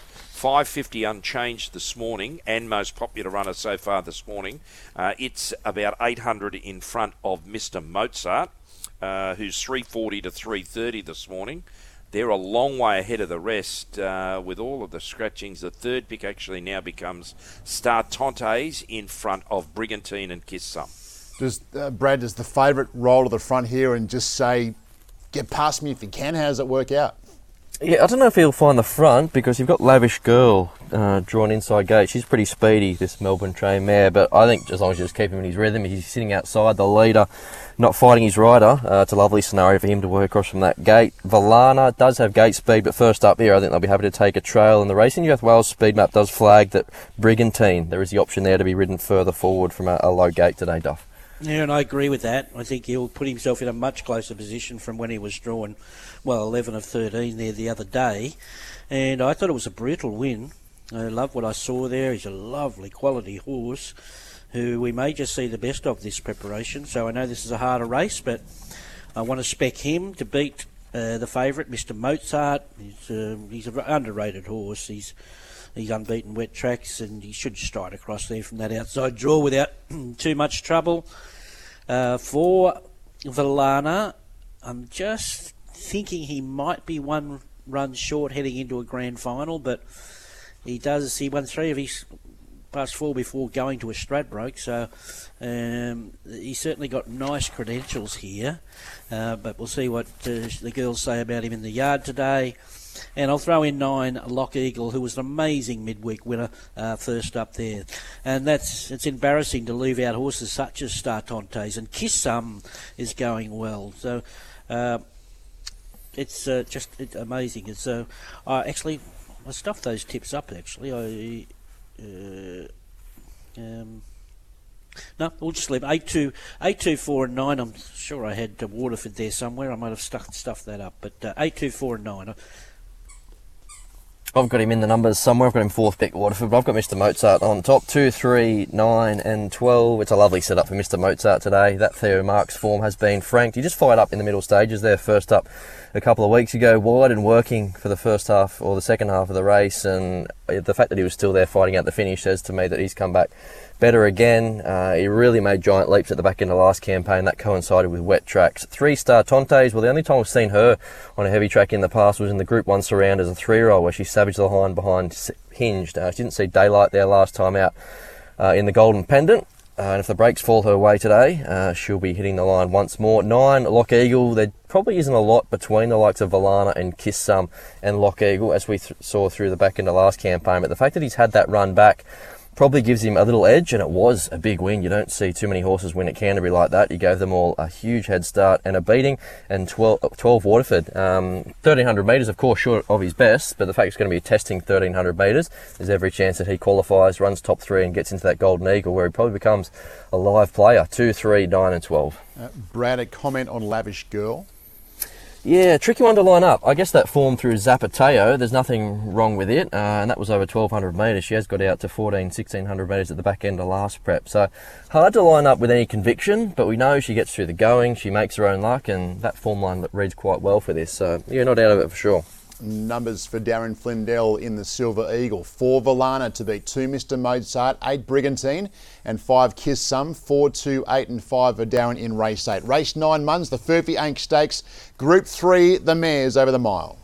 550 unchanged this morning, and most popular runner so far this morning. Uh, it's about 800 in front of Mr. Mozart, uh, who's 340 to 330 this morning. They're a long way ahead of the rest uh, with all of the scratchings. The third pick actually now becomes Star Tontes in front of Brigantine and Kiss Some. Does uh, Brad does the favourite roll to the front here and just say get past me if you can. How does it work out? Yeah, I don't know if he'll find the front because you've got Lavish Girl uh, drawn inside gate. She's pretty speedy, this Melbourne train mare, but I think as long as you just keep him in his rhythm, he's sitting outside the leader, not fighting his rider. Uh, it's a lovely scenario for him to work across from that gate. Valana does have gate speed, but first up here, I think they'll be happy to take a trail in the race. In New South Wales speed map does flag that Brigantine, there is the option there to be ridden further forward from a, a low gate today, Duff. Yeah, and I agree with that. I think he'll put himself in a much closer position from when he was drawn, well, 11 of 13 there the other day. And I thought it was a brutal win. I love what I saw there. He's a lovely quality horse who we may just see the best of this preparation. So I know this is a harder race, but I want to spec him to beat uh, the favourite, Mr. Mozart. He's, uh, he's an underrated horse. He's He's unbeaten wet tracks, and he should stride across there from that outside draw without [CLEARS THROAT] too much trouble. Uh, for Valana, I'm just thinking he might be one run short heading into a grand final, but he does. He won three of his past four before going to a Stradbroke, so um, he's certainly got nice credentials here. Uh, but we'll see what uh, the girls say about him in the yard today. And I'll throw in nine Lock Eagle, who was an amazing midweek winner uh, first up there. And that's it's embarrassing to leave out horses such as Star Tontes and Kiss Some is going well. So uh, it's uh, just amazing. It's uh, actually I stuffed those tips up. Actually, I. Uh, um, no, we'll just leave eight two, eight two four and nine. I'm sure I had Waterford there somewhere. I might have stuffed stuffed that up, but uh, eight two four and nine. I've got him in the numbers somewhere. I've got him fourth pick Waterford, but I've got Mr. Mozart on top. Two, three, nine, and twelve. It's a lovely setup for Mr. Mozart today. That Theo Marks form has been franked. He just fired up in the middle stages there, first up a couple of weeks ago, wide and working for the first half or the second half of the race, and the fact that he was still there fighting out the finish says to me that he's come back better again. Uh, he really made giant leaps at the back end of last campaign. That coincided with wet tracks. Three star Tontes. Well, the only time we've seen her on a heavy track in the past was in the Group 1 surround as a three year old, where she savaged the line behind Hinged. Uh, she didn't see daylight there last time out uh, in the Golden Pendant. Uh, and if the brakes fall her way today, uh, she'll be hitting the line once more. Nine, Lock Eagle. There probably isn't a lot between the likes of Valana and Kiss Some and Lock Eagle, as we th- saw through the back end of last campaign. But the fact that he's had that run back probably gives him a little edge, and it was a big win. You don't see too many horses win at Canterbury like that. You gave them all a huge head start and a beating, and 12, 12 Waterford. Um, 1300 metres, of course, short of his best, but the fact he's going to be testing 1300 metres, there's every chance that he qualifies, runs top three, and gets into that Golden Eagle, where he probably becomes a live player 2, 3, 9, and 12. Uh, Brad, a comment on Lavish Girl? Yeah, tricky one to line up. I guess that form through Zapateo, there's nothing wrong with it, uh, and that was over 1200 metres. She has got out to 14, 1600 metres at the back end of last prep. So hard to line up with any conviction, but we know she gets through the going, she makes her own luck, and that form line reads quite well for this. So yeah, not out of it for sure numbers for Darren Flindell in the Silver Eagle. Four Valana to beat two Mr. Mozart, eight Brigantine, and five Kiss Some. Four, two, eight, and five are Darren in race eight. Race nine months, the Furphy Angst Stakes. Group three, the mares over the mile.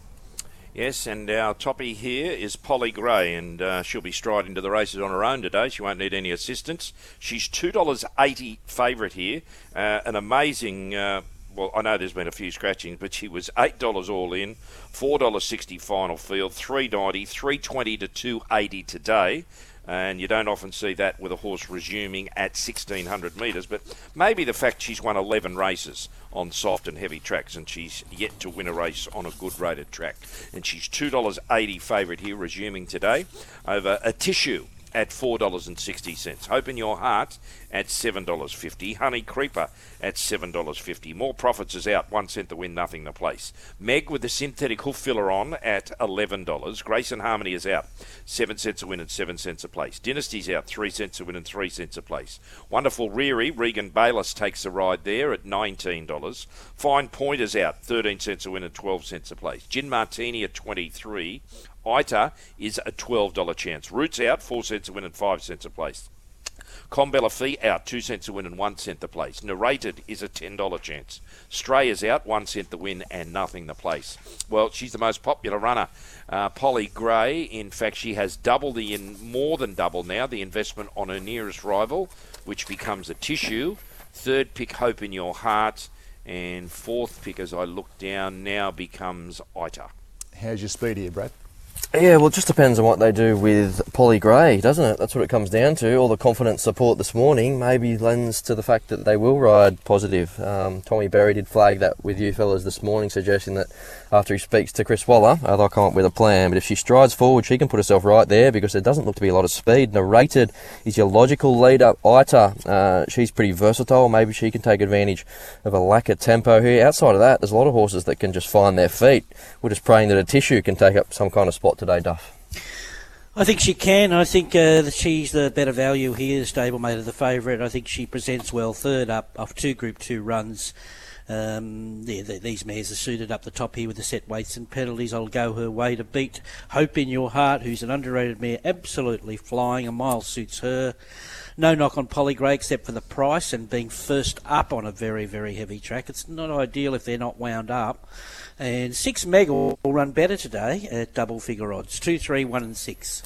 Yes, and our toppy here is Polly Gray, and uh, she'll be striding to the races on her own today. She won't need any assistance. She's $2.80 favourite here. Uh, an amazing uh, well, I know there's been a few scratchings, but she was eight dollars all in, four dollars sixty final field, three ninety, three twenty to two eighty today. And you don't often see that with a horse resuming at 1600 metres. But maybe the fact she's won 11 races on soft and heavy tracks and she's yet to win a race on a good rated track. And she's $2.80 favourite here, resuming today over Atishu at $4.60. Hope in Your Heart at $7.50. Honey Creeper at $7.50. More Profits is out. One cent to win, nothing to place. Meg with the synthetic hoof filler on at $11. Grace and Harmony is out. 7 cents a win and 7 cents a place. Dynasty's out. 3 cents a win and 3 cents a place. Wonderful Reary. Regan Bayless takes a ride there at $19. Fine Point is out. 13 cents a win and 12 cents a place. Gin Martini at 23 ITA is a $12 chance. Roots out, 4 cents a win and 5 cents a place. Combella Fee out, 2 cents a win and 1 cent the place. Narrated is a $10 chance. Stray is out, 1 cent the win and nothing the place. Well, she's the most popular runner. Uh, Polly Gray, in fact, she has double the, in more than double now, the investment on her nearest rival, which becomes Atishu. Third pick, Hope in Your Heart. And fourth pick, as I look down, now becomes ITA. How's your speed here, Brad? Yeah, well, it just depends on what they do with Polly Gray, doesn't it? That's what it comes down to. All the confidence support this morning maybe lends to the fact that they will ride positive. Um, Tommy Berry did flag that with you fellas this morning, suggesting that after he speaks to Chris Waller, they'll come up with a plan. But if she strides forward, she can put herself right there because there doesn't look to be a lot of speed. Narrated is your logical leader, Ita. Uh, she's pretty versatile. Maybe she can take advantage of a lack of tempo here. Outside of that, there's a lot of horses that can just find their feet. We're just praying that Atishu can take up some kind of spot today, Duff? I think she can. I think uh, she's the better value here, stablemate of the favourite. I think she presents well third up off two Group 2 runs. Um, yeah, the, these mares are suited up the top here with the set weights and penalties. I'll go her way to beat Hope in Your Heart, who's an underrated mare, absolutely flying. A mile suits her. No knock on Polly Gray except for the price and being first up on a very, very heavy track. It's not ideal if they're not wound up. And six mega will run better today at double figure odds. Two, three, one, and six.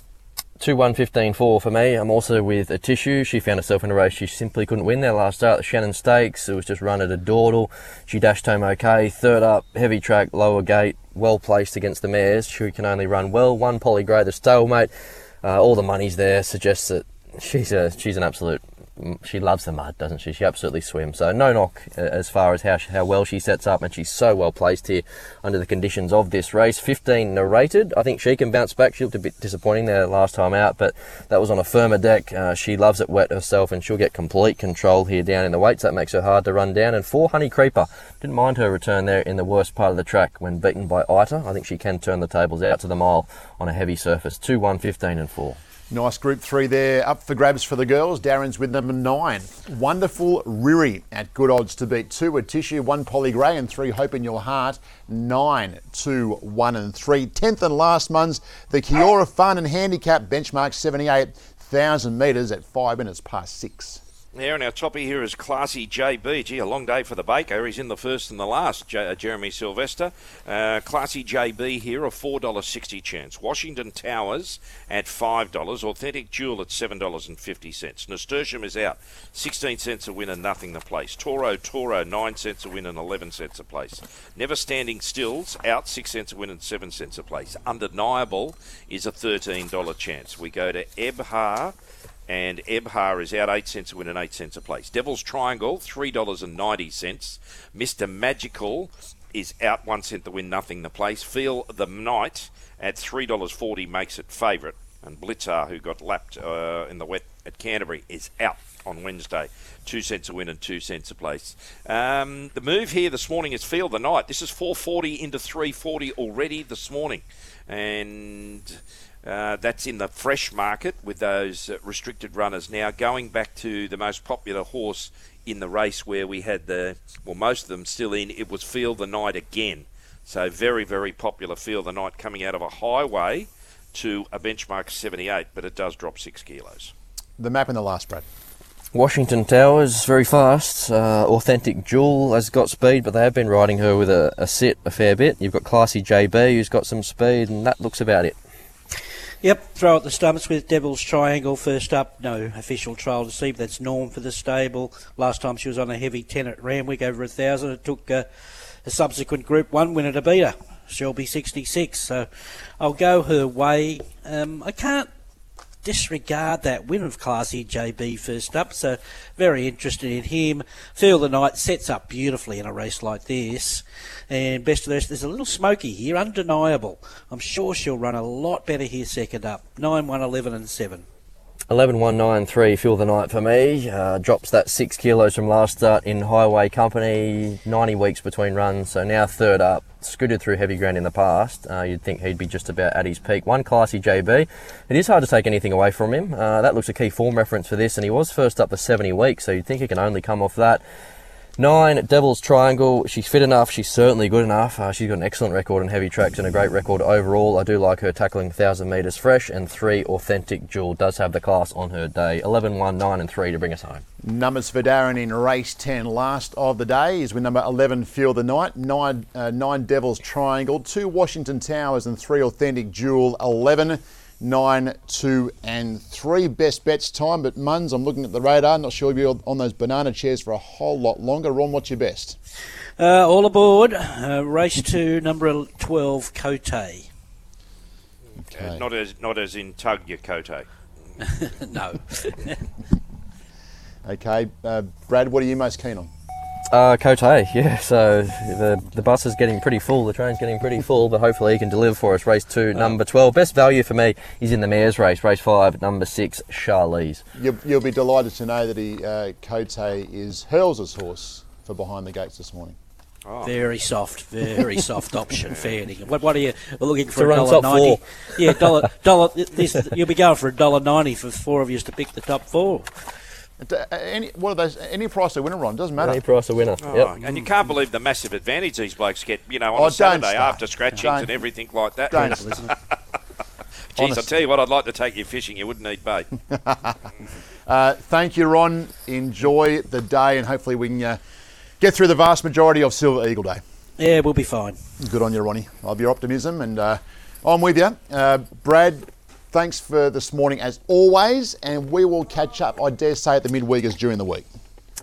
Two one fifteen four for me. I'm also with Atishu. She found herself in a race she simply couldn't win there last start. The Shannon Stakes. It was just run at a dawdle. She dashed home okay. Third up, heavy track, lower gate, well placed against the mares. She can only run well. One Polly Gray, the stablemate. Uh, all the money's there. Suggests that she's a she's an absolute she loves the mud, doesn't she? She absolutely swims. So no knock uh, as far as how how well she sets up, and she's so well placed here under the conditions of this race. 15 narrated. I think she can bounce back. She looked a bit disappointing there last time out, but that was on a firmer deck. Uh, she loves it wet herself, and she'll get complete control here down in the weights. That makes her hard to run down. And four Honey Creeper didn't mind her return there in the worst part of the track when beaten by Ita. I think she can turn the tables out to the mile on a heavy surface. 2 1 15 and 4. Nice group three there. Up for grabs for the girls. Darren's with number nine. Wonderful Riri at good odds to beat two. Atishu, one Polly Gray, and three Hope in Your Heart. Nine, two, one, and three. Tenth and last month's the Kiora Fun and Handicap benchmark 78,000 metres at five minutes past six. There, and our toppy here is Classy JB. Gee, a long day for the baker. He's in the first and the last, J- uh, Jeremy Sylvester. Uh, Classy JB here, a $4.60 chance. Washington Towers at $5. Authentic Jewel at $7.50. Nasturtium is out, 16 cents a win and nothing the place. Toro Toro, 9 cents a win and 11 cents a place. Never Standing Stills, out, 6 cents a win and 7 cents a place. Undeniable is a $13 chance. We go to Ebhar and Ebhar is out eight cents a win and eight cents a place. Devil's Triangle three dollars and ninety cents. Mister Magical is out one cent to win, nothing the place. Feel the Night at three dollars forty makes it favourite, and Blitzar, who got lapped uh, in the wet at Canterbury, is out on Wednesday. Two cents a win and two cents a place. Um, the move here this morning is Feel the Night. This is 440 into 340 already this morning, and uh, that's in the fresh market with those uh, restricted runners. Now going back to the most popular horse in the race where we had the, well, most of them still in, it was Feel the Night again. So very, very popular Feel the Night coming out of a highway to a benchmark 78, but it does drop six kilos. The map in the last, Brad. Washington Towers, very fast. Uh, authentic Jewel has got speed, but they have been riding her with a, a sit a fair bit. You've got Classy JB, who's got some speed, and that looks about it. Yep, throw at the stumps with Devil's Triangle first up. No official trial to see, but that's norm for the stable. Last time she was on a heavy 10 at Randwick, over a thousand. It took uh, a subsequent Group 1 winner to beat her. Shelby 66. So I'll go her way. Um, I can't disregard that win of Classy JB first up. So very interested in him. Feel the night sets up beautifully in a race like this. And best of the rest, there's a little smoky here, undeniable. I'm sure she'll run a lot better here second up. 9, 1, 11 and 7. 11193 feel the night for me. Uh, drops that six kilos from last start in highway company 90 weeks between runs so now third up. Scooted through heavy ground in the past. Uh, you'd think he'd be just about at his peak. One classy jb it is hard to take anything away from him. Uh, that looks a key form reference for this and he was first up for 70 weeks so you'd think he can only come off that Nine, Devil's Triangle. She's fit enough. She's certainly good enough. Uh, she's got an excellent record on heavy tracks and a great record overall. I do like her tackling 1,000 metres fresh. And three, Authentic Jewel does have the class on her day. 11, 1, 9, and 3 to bring us home. Numbers for Darren in race 10, last of the day, is with number 11, Feel the Night, 9, uh, nine Devil's Triangle, 2 Washington Towers, and 3 Authentic Jewel, 11 nine, two, and three. Best bets time, but Muns, I'm looking at the radar. Not sure if you're on those banana chairs for a whole lot longer. Ron, what's your best? Uh, all aboard. Uh, race two, number 12, Cote. Okay. Uh, not as not as in tug your cote. [LAUGHS] [LAUGHS] no. [LAUGHS] okay, uh, Brad, what are you most keen on? Uh, Cote, [LAUGHS] yeah. So the the bus is getting pretty full. The train's getting pretty full, but hopefully he can deliver for us. Race two, number twelve. Best value for me is in the mares race. Race five, number six, Charlize. You'll, you'll be delighted to know that he uh, Cote is Hurls' horse for behind the gates this morning. Oh. Very soft, very soft option. [LAUGHS] Fair What, what are you we're looking for? To a run dollar top ninety. four. Yeah, dollar [LAUGHS] dollar. This you'll be going for a dollar ninety for four of you to pick the top four. Uh, Any, what are those? Any price they win or on doesn't matter. Any price a winner. Oh, Yep. And you can't believe the massive advantage these blokes get, you know, on Oh, a Saturday start. after scratchings Don't. and everything like that. Don't. [LAUGHS] Geez, I Honest. tell you what, I'd like to take you fishing. You wouldn't need bait. [LAUGHS] Uh, thank you, Ron. Enjoy the day, and hopefully we can uh, get through the vast majority of Silver Eagle Day. Yeah, we'll be fine. Good on you, Ronnie. Love your optimism, and uh, I'm with you. Uh, Brad, thanks for this morning as always, and we will catch up, I dare say, at the midweekers during the week.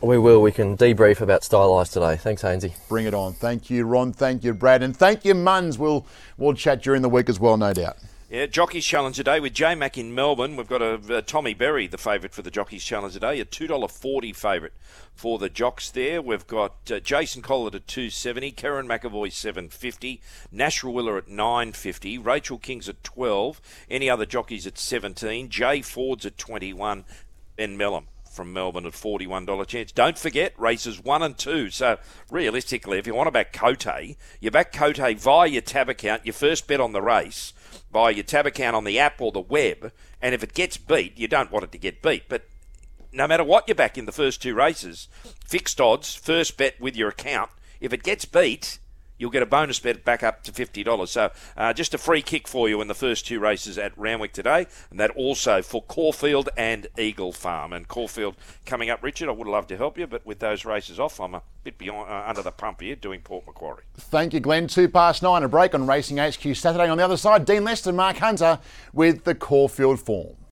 We will. We can debrief about Stylised today. Thanks, Hainsey. Bring it on. Thank you, Ron. Thank you, Brad, and thank you, Muns. We'll we'll chat during the week as well, no doubt. Yeah, Jockeys Challenge today with J Mac in Melbourne. We've got a, a Tommy Berry, the favourite for the Jockeys Challenge today, a two dollar forty favourite for the jocks there. We've got uh, Jason Collett at two seventy, Kerrin McEvoy seven fifty, Nash Willer at nine fifty, Rachel King's at twelve, any other jockeys at seventeen, Jay Ford's at twenty one, Ben Melham from Melbourne at $41 chance. Don't forget races one and two. So realistically, if you want to back Cote, you back Cote via your tab account, your first bet on the race via your tab account on the app or the web. And if it gets beat, you don't want it to get beat. But no matter what you're back in the first two races, fixed odds, first bet with your account, if it gets beat, you'll get a bonus bet back up to $50. So uh, just a free kick for you in the first two races at Randwick today, and that also for Caulfield and Eagle Farm. And Caulfield coming up, Richard, I would love to help you, but with those races off, I'm a bit beyond uh, under the pump here doing Port Macquarie. Thank you, Glenn. Two past nine, a break on Racing HQ Saturday. On the other side, Dean Lester, Mark Hunter with the Caulfield form.